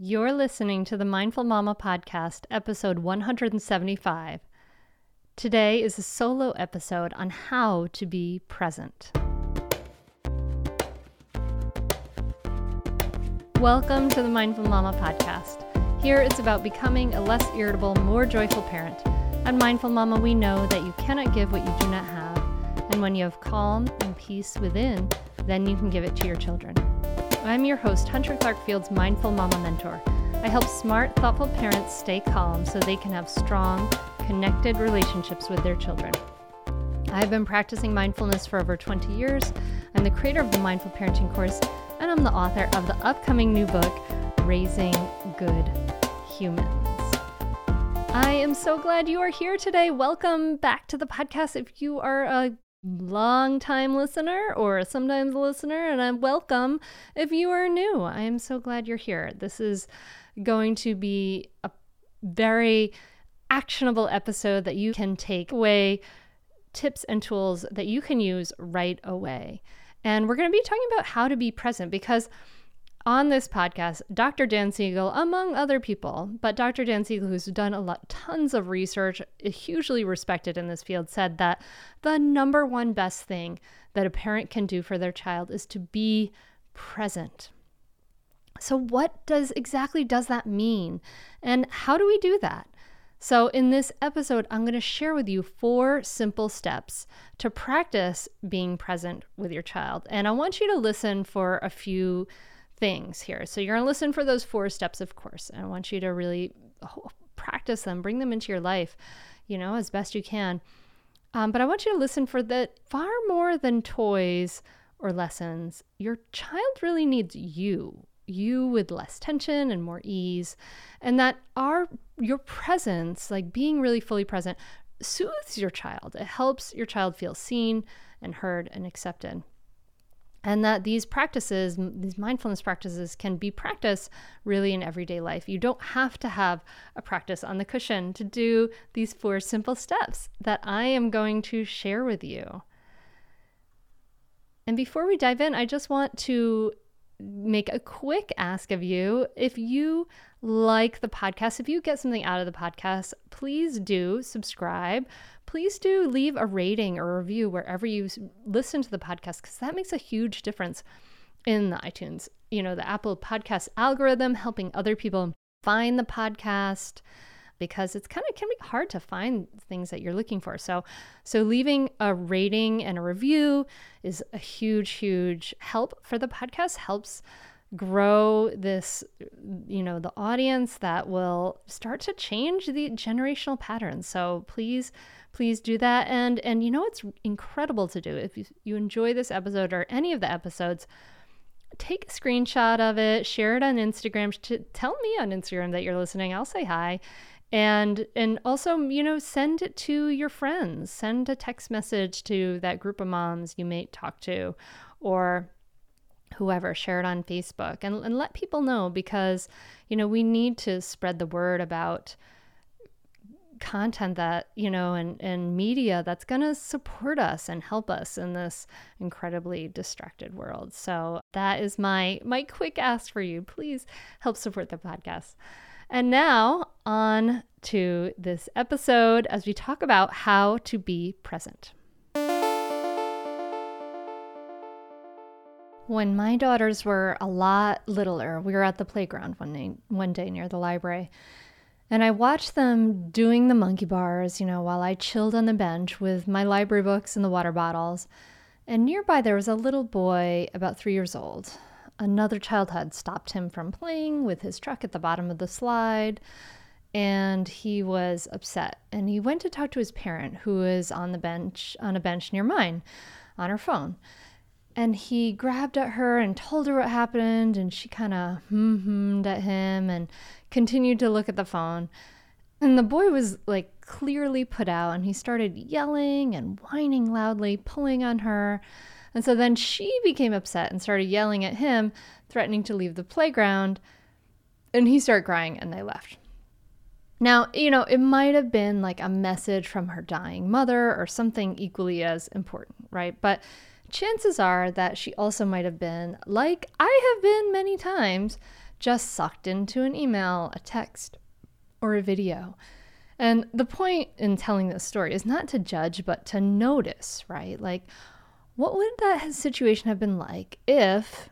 You're listening to the Mindful Mama Podcast, episode 175. Today is a solo episode on how to be present. Welcome to the Mindful Mama Podcast. Here it's about becoming a less irritable, more joyful parent. At Mindful Mama, we know that you cannot give what you do not have. And when you have calm and peace within, then you can give it to your children. I'm your host, Hunter Clarke-Fields Mindful Mama Mentor. I help smart, thoughtful parents stay calm so they can have strong, connected relationships with their children. I've been practicing mindfulness for over 20 years. I'm the creator of the Mindful Parenting course, and I'm the author of the upcoming new book, Raising Good Humans. I am so glad you are here today. Welcome back to the podcast. If you are a long time listener or sometimes a listener, and I'm welcome if you are new. I am so glad you're here. This is going to be a very actionable episode that you can take away tips and tools that you can use right away. And we're going to be talking about how to be present because on this podcast, Dr. Dan Siegel, among other people, but Dr. Dan Siegel, who's done a lot, tons of research, hugely respected in this field, said that the number one best thing that a parent can do for their child is to be present. So, what does exactly does that mean, and how do we do that? So, in this episode, I'm going to share with you four simple steps to practice being present with your child, and I want you to listen for a few things here. So you're going to listen for those four steps, of course. And I want you to really practice them, bring them into your life, you know, as best you can. Um, but I want you to listen for that far more than toys or lessons. Your child really needs you, you with less tension and more ease. And that our your presence, like being really fully present, soothes your child. It helps your child feel seen and heard and accepted and that these practices, these mindfulness practices, can be practiced really in everyday life. You don't have to have a practice on the cushion to do these four simple steps that I am going to share with you. And before we dive in, I just want to make a quick ask of you. If you like the podcast, if you get something out of the podcast, please do subscribe please do leave a rating or review wherever you listen to the podcast because that makes a huge difference in the iTunes, you know, the Apple podcast algorithm, helping other people find the podcast because it's kind of can be hard to find things that you're looking for. So so leaving a rating and a review is a huge huge help for the podcast helps grow this you know the audience that will start to change the generational patterns. So please please do that. And and you know it's incredible to do if you, you enjoy this episode or any of the episodes. Take a screenshot of it, share it on Instagram. Tell me on Instagram that you're listening. I'll say hi and and also you know send it to your friends. Send a text message to that group of moms you may talk to or whoever. Share it on facebook and, and let people know because you know we need to spread the word about content that you know and and media that's going to support us and help us in this incredibly distracted world. So that is my my quick ask for you. Please help support the podcast and now on to this episode as we talk about how to be present when my daughters were a lot littler we were at the playground one day one day near the library And I watched them doing the monkey bars, you know, while I chilled on the bench with my library books and the water bottles. And nearby there was a little boy about three years old. Another child had stopped him from playing with his truck at the bottom of the slide, and he was upset. And he went to talk to his parent, who was on the bench on a bench near mine, on her phone. And he grabbed at her and told her what happened, and she kind of hmmed at him and continued to look at the phone. And the boy was like clearly put out, and he started yelling and whining loudly, pulling on her. And so then she became upset and started yelling at him, threatening to leave the playground. And he started crying, and they left. Now, you know, it might have been like a message from her dying mother or something equally as important, right? But chances are that she also might have been, like I have been many times, just sucked into an email, a text, or a video. And the point in telling this story is not to judge, but to notice, right? Like, what would that situation have been like if,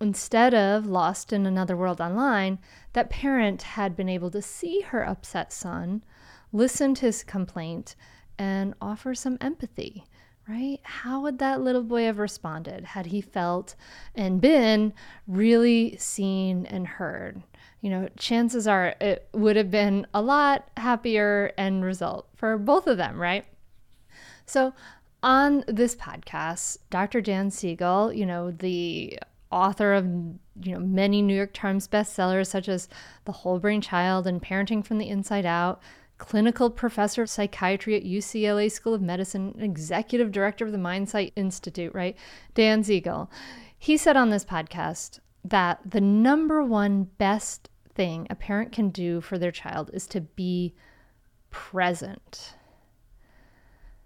instead of lost in another world online, that parent had been able to see her upset son, listen to his complaint, and offer some empathy? right? How would that little boy have responded had he felt and been really seen and heard? You know, chances are it would have been a lot happier end result for both of them, right? So, on this podcast, Dr. Dan Siegel, you know, the author of you know many New York Times bestsellers such as The Whole Brain Child and Parenting from the Inside Out, clinical professor of psychiatry at UCLA School of Medicine, executive director of the Mindsight Institute, right? Dan Siegel. He said on this podcast that the number one best thing a parent can do for their child is to be present.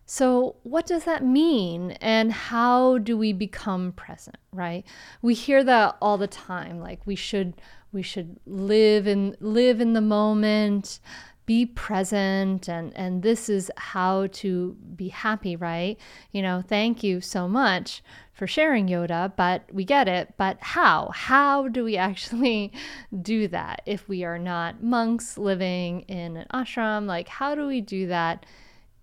So, what does that mean and how do we become present, right? We hear that all the time like we should we should live in live in the moment be present and and this is how to be happy right? You know thank you so much for sharing yoda but we get it but how? How do we actually do that if we are not monks living in an ashram? Like how do we do that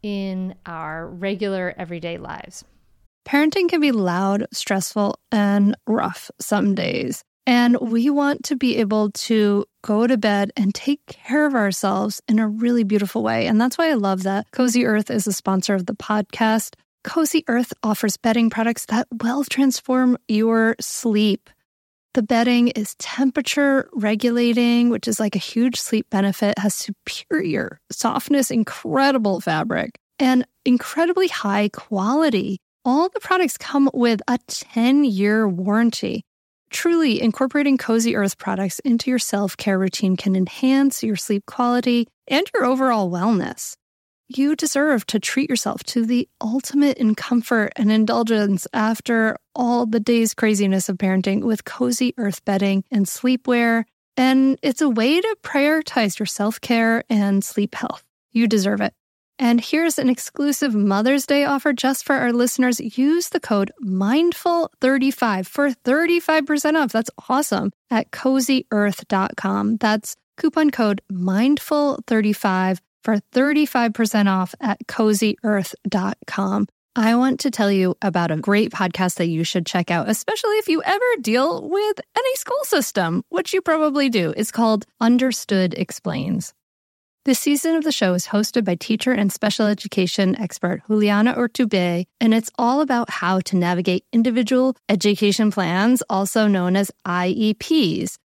in our regular everyday lives parenting can be loud stressful and rough some days and we want to be able to go to bed and take care of ourselves in a really beautiful way. And that's why I love that Cozy Earth is a sponsor of the podcast. Cozy Earth offers bedding products that will transform your sleep. The bedding is temperature regulating, which is like a huge sleep benefit, has superior softness, incredible fabric, and incredibly high quality. All the products come with a 10 year warranty. Truly, incorporating Cozy Earth products into your self care routine can enhance your sleep quality and your overall wellness. You deserve to treat yourself to the ultimate in comfort and indulgence after all the day's craziness of parenting with Cozy Earth bedding and sleepwear. And it's a way to prioritize your self care and sleep health. You deserve it. And here's an exclusive Mother's Day offer just for our listeners. Use the code MINDFUL35 for 35% off. That's awesome at cozyearth.com. That's coupon code MINDFUL35 for 35% off at cozyearth.com. I want to tell you about a great podcast that you should check out, especially if you ever deal with any school system, which you probably do. It's called Understood Explains. This season of the show is hosted by teacher and special education expert Juliana Urtubey, and it's all about how to navigate individual education plans, also known as IEPs.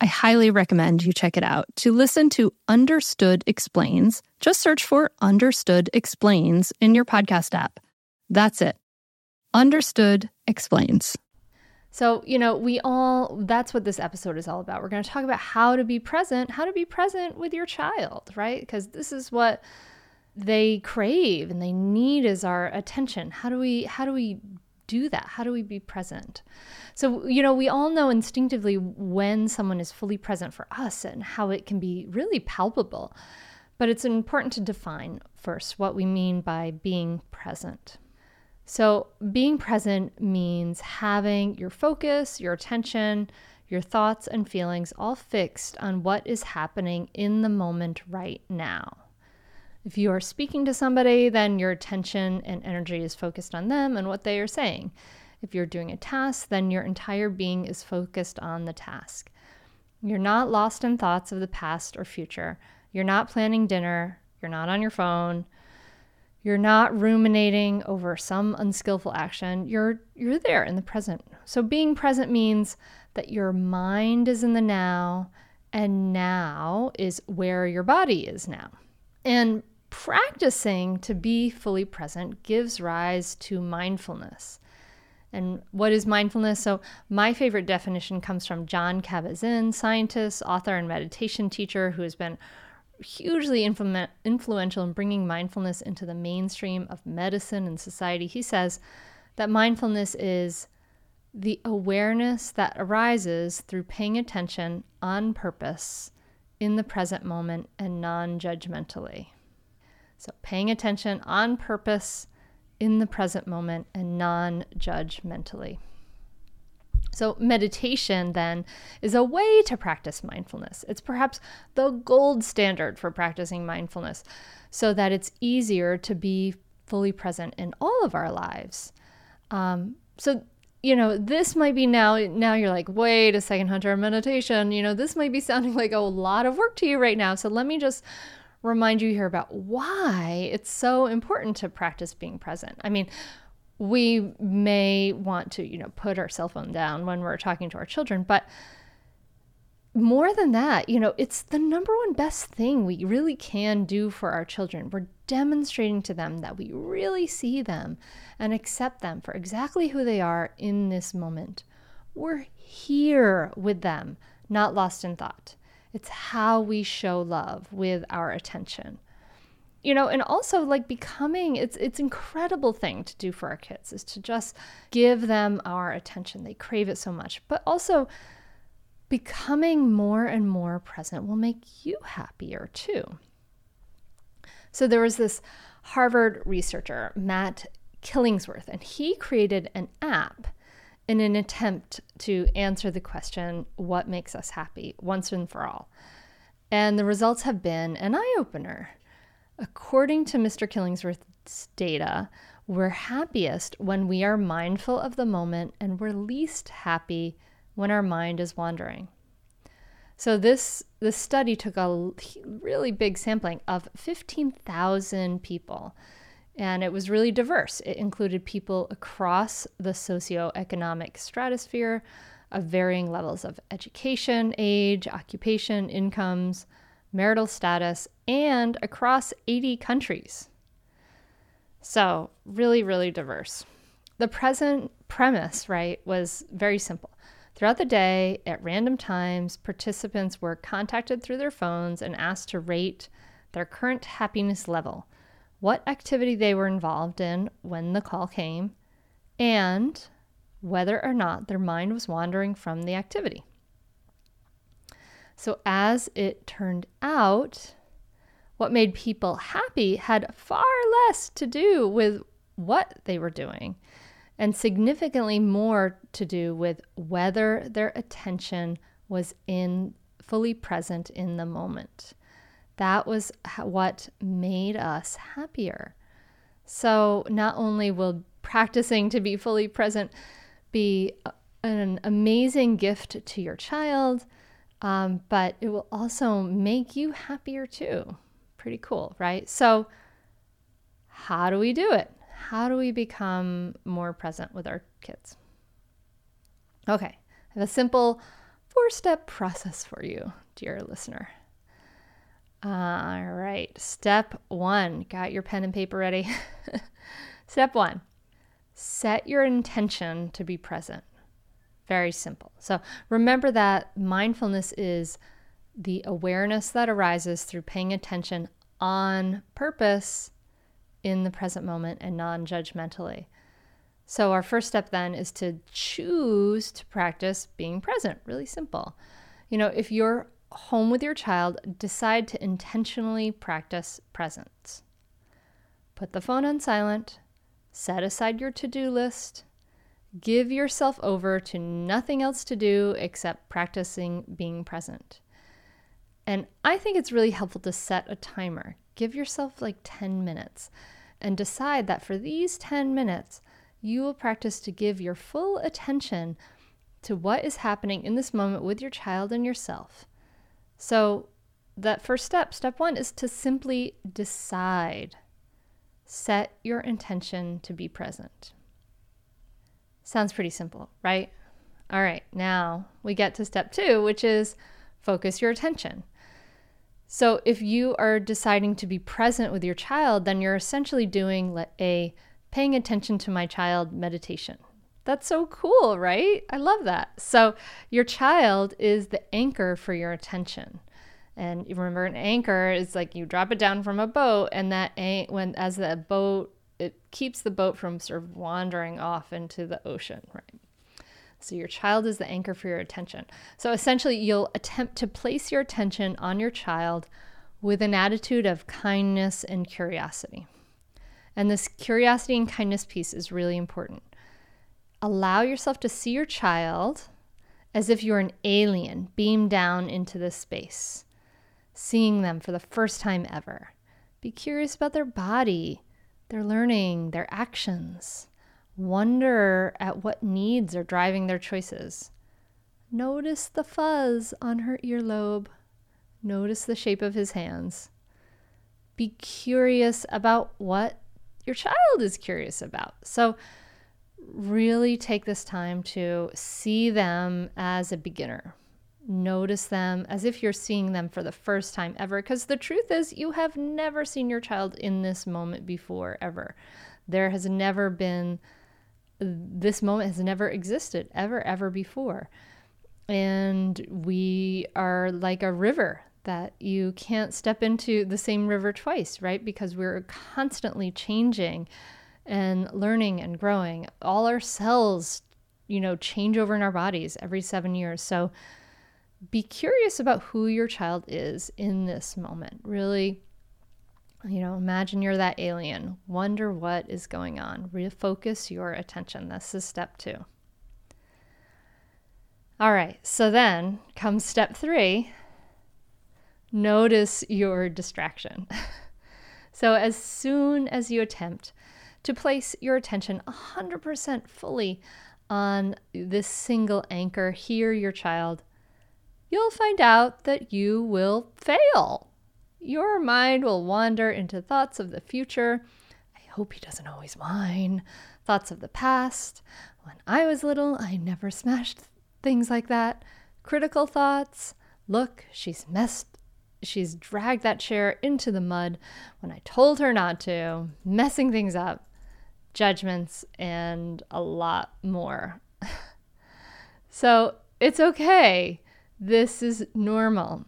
I highly recommend you check it out. To listen to Understood Explains, just search for Understood Explains in your podcast app. That's it. Understood explains. So, you know, we all, that's what this episode is all about. We're going to talk about how to be present, how to be present with your child, right? Because this is what they crave and they need is our attention. How do we, how do we do that? How do we be present? So, you know, we all know instinctively when someone is fully present for us and how it can be really palpable. But it's important to define first what we mean by being present. So, being present means having your focus, your attention, your thoughts and feelings all fixed on what is happening in the moment right now. If you are speaking to somebody, then your attention and energy is focused on them and what they are saying. If you're doing a task, then your entire being is focused on the task. You're not lost in thoughts of the past or future. You're not planning dinner. You're not on your phone. You're not ruminating over some unskillful action. You're you're there in the present. So being present means that your mind is in the now and now is where your body is now. And practicing to be fully present gives rise to mindfulness. And what is mindfulness? So, my favorite definition comes from Jon Kabat-Zinn, scientist, author, and meditation teacher who has been hugely influ- influential in bringing mindfulness into the mainstream of medicine and society. He says that mindfulness is the awareness that arises through paying attention on purpose in the present moment and non judgmentally. So, paying attention on purpose in the present moment and non judgmentally. So, meditation then is a way to practice mindfulness. It's perhaps the gold standard for practicing mindfulness so that it's easier to be fully present in all of our lives. Um, so, you know, this might be now, now you're like, wait a second, Hunter, meditation, you know, this might be sounding like a lot of work to you right now. So, let me just remind you here about why it's so important to practice being present. I mean, we may want to, you know, put our cell phone down when we're talking to our children, but more than that, you know, it's the number one best thing we really can do for our children. We're demonstrating to them that we really see them and accept them for exactly who they are in this moment. We're here with them, not lost in thought. It's how we show love with our attention. You know and also like becoming it's it's incredible thing to do for our kids is to just give them our attention. They crave it so much. But also becoming more and more present will make you happier too. So there was this harvard researcher matt killingsworth and he created an app in an attempt to answer the question what makes us happy once and for all and the results have been an eye-opener According to Mr. Killingsworth's data, we're happiest when we are mindful of the moment and we're least happy when our mind is wandering. So this this study took a really big sampling of 15,000 people and it was really diverse. It included people across the socioeconomic stratosphere of varying levels of education, age, occupation, incomes, marital status, and across 80 countries. So, really, really diverse. The present premise, right, was very simple. Throughout the day, at random times, participants were contacted through their phones and asked to rate their current happiness level, what activity they were involved in when the call came, and whether or not their mind was wandering from the activity. So, as it turned out, what made people happy had far less to do with what they were doing and significantly more to do with whether their attention was in fully present in the moment. That was what made us happier. So, not only will practicing to be fully present be an amazing gift to your child, um, but it will also make you happier too. Pretty cool, right? So, how do we do it? How do we become more present with our kids? Okay, I have a simple four step process for you, dear listener. All right, step one. Got your pen and paper ready? step one Set your intention to be present. Very simple. So remember that mindfulness is the awareness that arises through paying attention on purpose in the present moment and non judgmentally. So, our first step then is to choose to practice being present. Really simple. You know, if you're home with your child, decide to intentionally practice presence. Put the phone on silent, set aside your to do list, give yourself over to nothing else to do except practicing being present. And I think it's really helpful to set a timer. Give yourself like 10 minutes and decide that for these 10 minutes, you will practice to give your full attention to what is happening in this moment with your child and yourself. So, that first step, step one, is to simply decide. Set your intention to be present. Sounds pretty simple, right? All right, now we get to step two, which is focus your attention. So, if you are deciding to be present with your child, then you're essentially doing a paying attention to my child meditation. That's so cool, right? I love that. So, your child is the anchor for your attention. And you remember an anchor is like you drop it down from a boat and that ain't when as the boat it keeps the boat from sort of wandering off into the ocean, right? So your child is the anchor for your attention. So essentially, you'll attempt to place your attention on your child with an attitude of kindness and curiosity. And this curiosity and kindness piece is really important. Allow yourself to see your child as if you're an alien beamed down into this space, seeing them for the first time ever. Be curious about their body, their learning, their actions. Wonder at what needs are driving their choices. Notice the fuzz on her earlobe. Notice the shape of his hands. Be curious about what your child is curious about. So, really take this time to see them as a beginner. Notice them as if you're seeing them for the first time ever. Because the truth is, you have never seen your child in this moment before, ever. There has never been this moment has never existed ever, ever before. And we are like a river that you can't step into the same river twice, right? Because we're constantly changing and learning and growing. All our cells, you know, change over in our bodies every seven years. So be curious about who your child is in this moment. Really you know, imagine you're that alien. Wonder what is going on. Refocus your attention. This is step two. All right, so then comes step three notice your distraction. so, as soon as you attempt to place your attention 100% fully on this single anchor, hear your child, you'll find out that you will fail your mind will wander into thoughts of the future. I hope he doesn't always whine. Thoughts of the past. When I was little, I never smashed things like that. Critical thoughts. Look, she's messed. She's dragged that chair into the mud when I told her not to, messing things up, judgments, and a lot more. so it's okay. This is normal.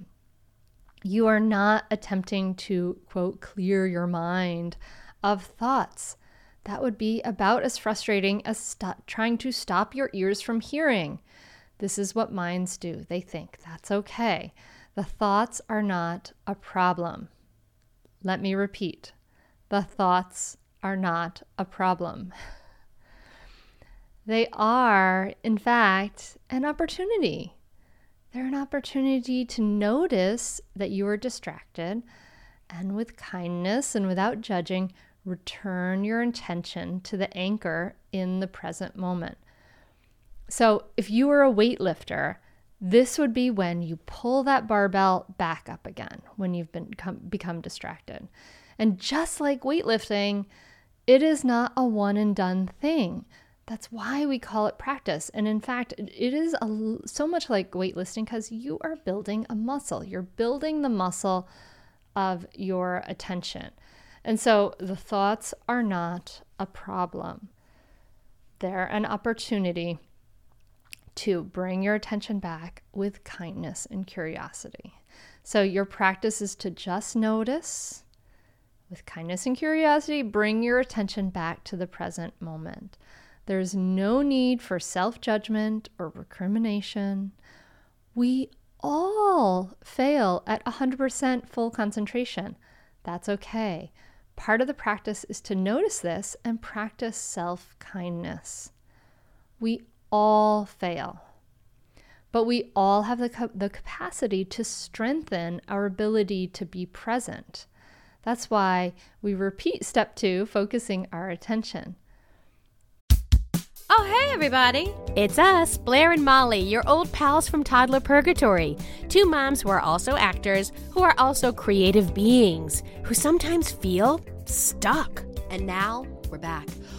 You are not attempting to, quote, clear your mind of thoughts. That would be about as frustrating as st- trying to stop your ears from hearing. This is what minds do. They think that's okay. The thoughts are not a problem. Let me repeat the thoughts are not a problem. They are, in fact, an opportunity. They're an opportunity to notice that you are distracted and with kindness and without judging, return your intention to the anchor in the present moment. So, if you were a weightlifter, this would be when you pull that barbell back up again when you've been become distracted. And just like weightlifting, it is not a one and done thing. That's why we call it practice. And in fact, it is a, so much like weightlifting because you are building a muscle. You're building the muscle of your attention. And so the thoughts are not a problem. they're an opportunity to bring your attention back with kindness and curiosity. So, your practice is to just notice with kindness and curiosity, bring your attention back to the present moment. There's no need for self judgment or recrimination. We all fail at 100% full concentration. That's okay. Part of the practice is to notice this and practice self kindness. We all fail, but we all have the, the capacity to strengthen our ability to be present. That's why we repeat step two, focusing our attention. Oh, hey, everybody. It's us, Blair and Molly, your old pals from Toddler Purgatory. Two moms who are also actors, who are also creative beings, who sometimes feel stuck. And now we're back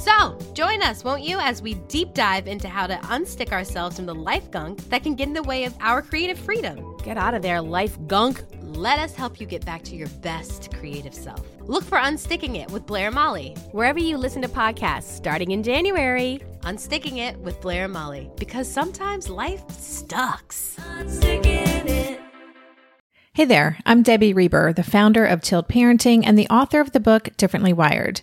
So, join us, won't you, as we deep dive into how to unstick ourselves from the life gunk that can get in the way of our creative freedom. Get out of there, life gunk. Let us help you get back to your best creative self. Look for Unsticking It with Blair and Molly. Wherever you listen to podcasts, starting in January. Unsticking It with Blair and Molly. Because sometimes life sucks. Hey there, I'm Debbie Reber, the founder of Tilt Parenting and the author of the book Differently Wired.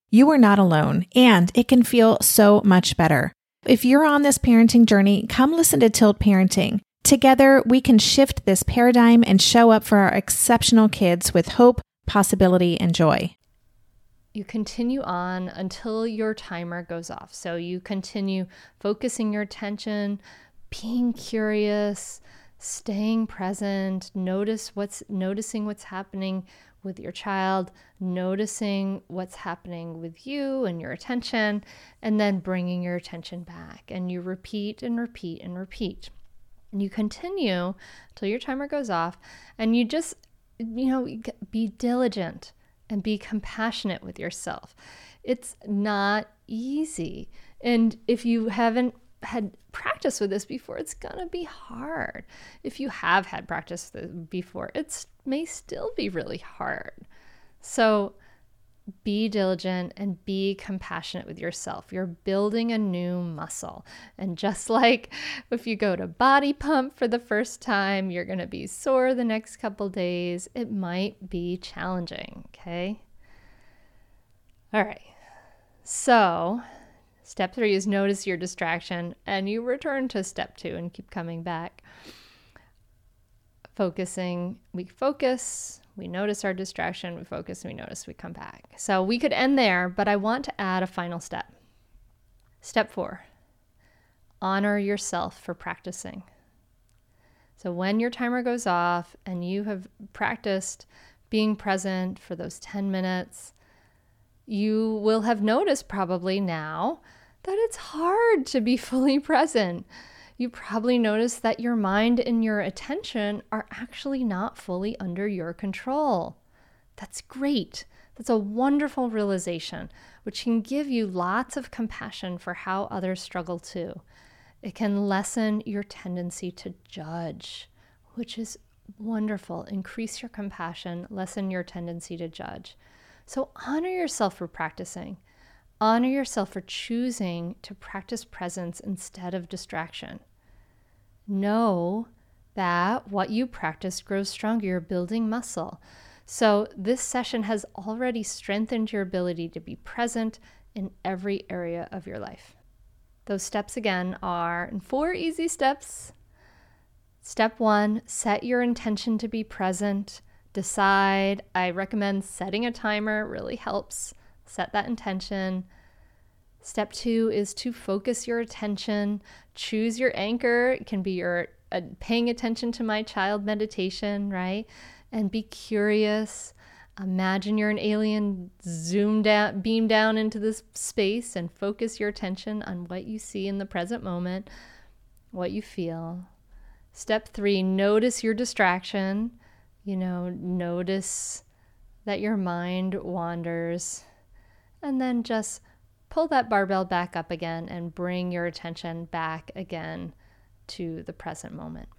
you are not alone, and it can feel so much better. If you're on this parenting journey, come listen to Tilt Parenting. Together, we can shift this paradigm and show up for our exceptional kids with hope, possibility, and joy. You continue on until your timer goes off. So you continue focusing your attention, being curious, staying present, notice what's noticing what's happening with your child, noticing what's happening with you and your attention, and then bringing your attention back. And you repeat and repeat and repeat. And you continue till your timer goes off, and you just, you know, be diligent and be compassionate with yourself. It's not easy. And if you haven't had practice with this before, it's gonna be hard. If you have had practice before, it may still be really hard. So be diligent and be compassionate with yourself. You're building a new muscle. And just like if you go to body pump for the first time, you're going to be sore the next couple days. It might be challenging, okay? All right. So, Step three is notice your distraction and you return to step two and keep coming back. Focusing, we focus, we notice our distraction, we focus, we notice, we come back. So we could end there, but I want to add a final step. Step four honor yourself for practicing. So when your timer goes off and you have practiced being present for those 10 minutes, you will have noticed probably now that it's hard to be fully present. You probably notice that your mind and your attention are actually not fully under your control. That's great. That's a wonderful realization, which can give you lots of compassion for how others struggle too. It can lessen your tendency to judge, which is wonderful. Increase your compassion, lessen your tendency to judge. So honor yourself for practicing Honor yourself for choosing to practice presence instead of distraction. Know that what you practice grows stronger. You're building muscle. So, this session has already strengthened your ability to be present in every area of your life. Those steps again are four easy steps. Step one set your intention to be present. Decide. I recommend setting a timer, really helps. Set that intention. Step two is to focus your attention. Choose your anchor. It can be your uh, paying attention to my child meditation, right? And be curious. Imagine you're an alien, zoom down, beam down into this space and focus your attention on what you see in the present moment, what you feel. Step three, notice your distraction. You know, notice that your mind wanders. And then just pull that barbell back up again and bring your attention back again to the present moment.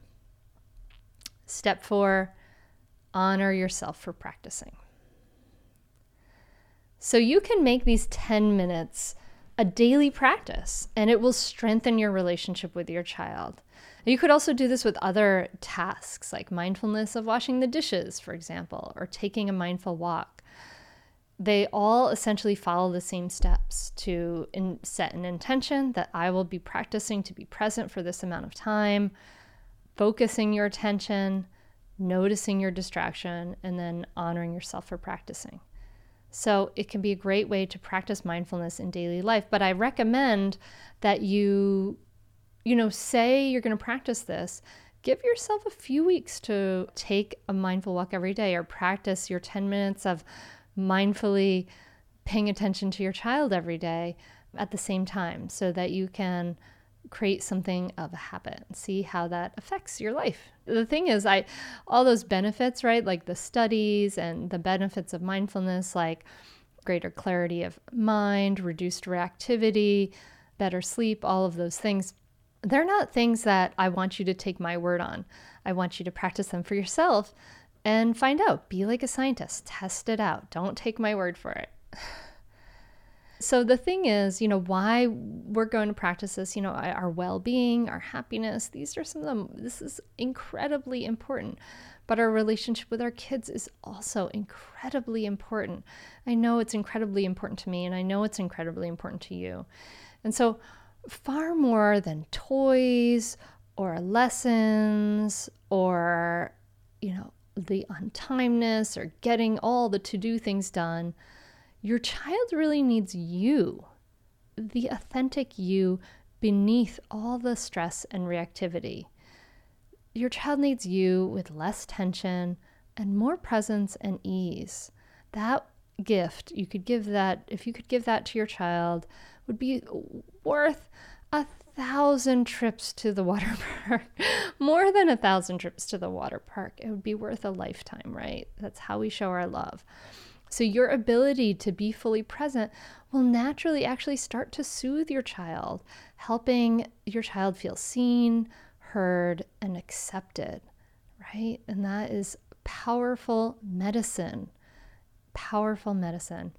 Step four, honor yourself for practicing. So you can make these 10 minutes a daily practice and it will strengthen your relationship with your child. You could also do this with other tasks like mindfulness of washing the dishes, for example, or taking a mindful walk. They all essentially follow the same steps to in, set an intention that I will be practicing to be present for this amount of time, focusing your attention, noticing your distraction, and then honoring yourself for practicing. So it can be a great way to practice mindfulness in daily life. But I recommend that you, you know, say you're going to practice this. Give yourself a few weeks to take a mindful walk every day or practice your 10 minutes of mindfully paying attention to your child every day at the same time so that you can create something of a habit and see how that affects your life. The thing is, I all those benefits, right? Like the studies and the benefits of mindfulness, like greater clarity of mind, reduced reactivity, better sleep, all of those things. They're not things that I want you to take my word on. I want you to practice them for yourself and find out. Be like a scientist, test it out. Don't take my word for it. So the thing is, you know, why we're going to practice this, you know, our well-being, our happiness, these are some of them. This is incredibly important. But our relationship with our kids is also incredibly important. I know it's incredibly important to me and I know it's incredibly important to you. And so far more than toys or lessons or you know, the untimeness or getting all the to-do things done, your child really needs you, the authentic you beneath all the stress and reactivity. Your child needs you with less tension and more presence and ease. That gift, you could give that, if you could give that to your child, would be worth a thousand trips to the water park, more than a thousand trips to the water park. It would be worth a lifetime, right? That's how we show our love. So, your ability to be fully present will naturally actually start to soothe your child, helping your child feel seen, heard, and accepted, right? And that is powerful medicine. Powerful medicine.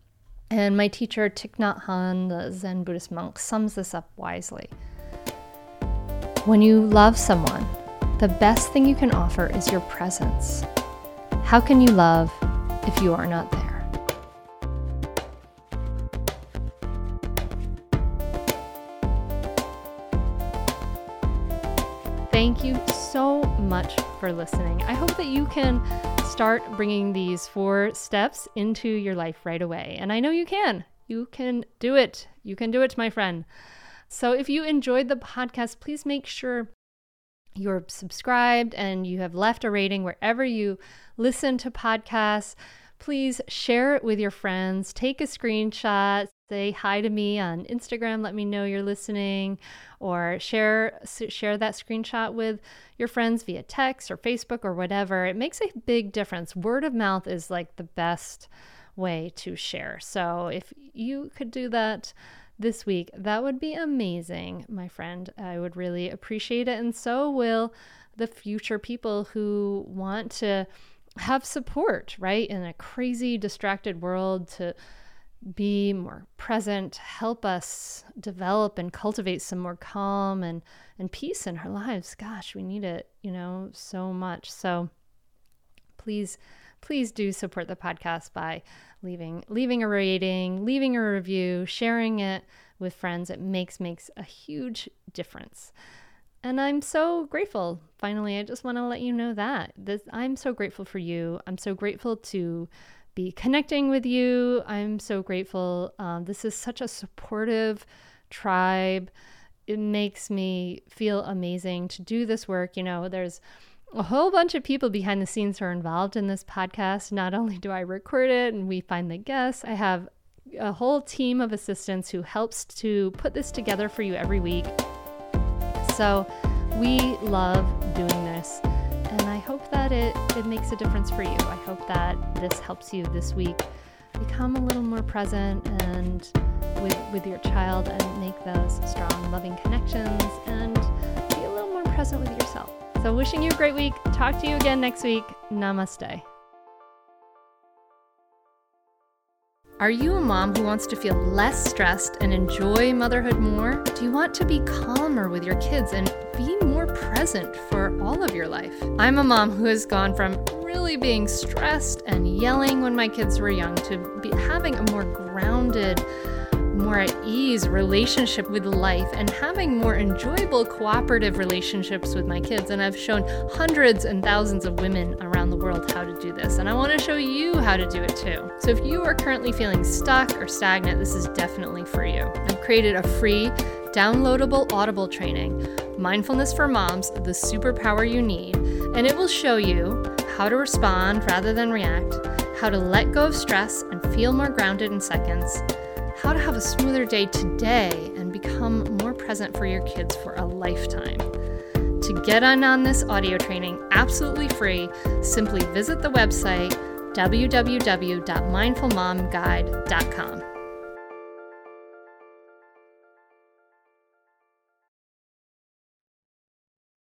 And my teacher, Thich Nhat Hanh, the Zen Buddhist monk, sums this up wisely. When you love someone, the best thing you can offer is your presence. How can you love if you are not there? Much for listening. I hope that you can start bringing these four steps into your life right away. And I know you can. You can do it. You can do it, my friend. So if you enjoyed the podcast, please make sure you're subscribed and you have left a rating wherever you listen to podcasts. Please share it with your friends. Take a screenshot, say hi to me on Instagram, let me know you're listening, or share share that screenshot with your friends via text or Facebook or whatever. It makes a big difference. Word of mouth is like the best way to share. So if you could do that this week, that would be amazing, my friend. I would really appreciate it and so will the future people who want to have support, right? In a crazy distracted world to be more present, help us develop and cultivate some more calm and, and peace in our lives. Gosh, we need it, you know, so much. So please, please do support the podcast by leaving leaving a rating, leaving a review, sharing it with friends. It makes makes a huge difference. And I'm so grateful. Finally, I just want to let you know that. This, I'm so grateful for you. I'm so grateful to be connecting with you. I'm so grateful. Um, this is such a supportive tribe. It makes me feel amazing to do this work. You know, there's a whole bunch of people behind the scenes who are involved in this podcast. Not only do I record it and we find the guests, I have a whole team of assistants who helps to put this together for you every week. So we love doing this hope that it, it makes a difference for you. I hope that this helps you this week become a little more present and with, with your child and make those strong, loving connections and be a little more present with yourself. So, wishing you a great week. Talk to you again next week. Namaste. Are you a mom who wants to feel less stressed and enjoy motherhood more? Do you want to be calmer with your kids and be more present for all of your life? I'm a mom who has gone from really being stressed and yelling when my kids were young to be having a more grounded, more at ease relationship with life and having more enjoyable cooperative relationships with my kids. And I've shown hundreds and thousands of women around the world how to do this. And I want to show you how to do it too. So if you are currently feeling stuck or stagnant, this is definitely for you. I've created a free, downloadable Audible training, Mindfulness for Moms, the superpower you need. And it will show you how to respond rather than react, how to let go of stress and feel more grounded in seconds how to have a smoother day today and become more present for your kids for a lifetime. To get on on this audio training absolutely free, simply visit the website www.mindfulmomguide.com.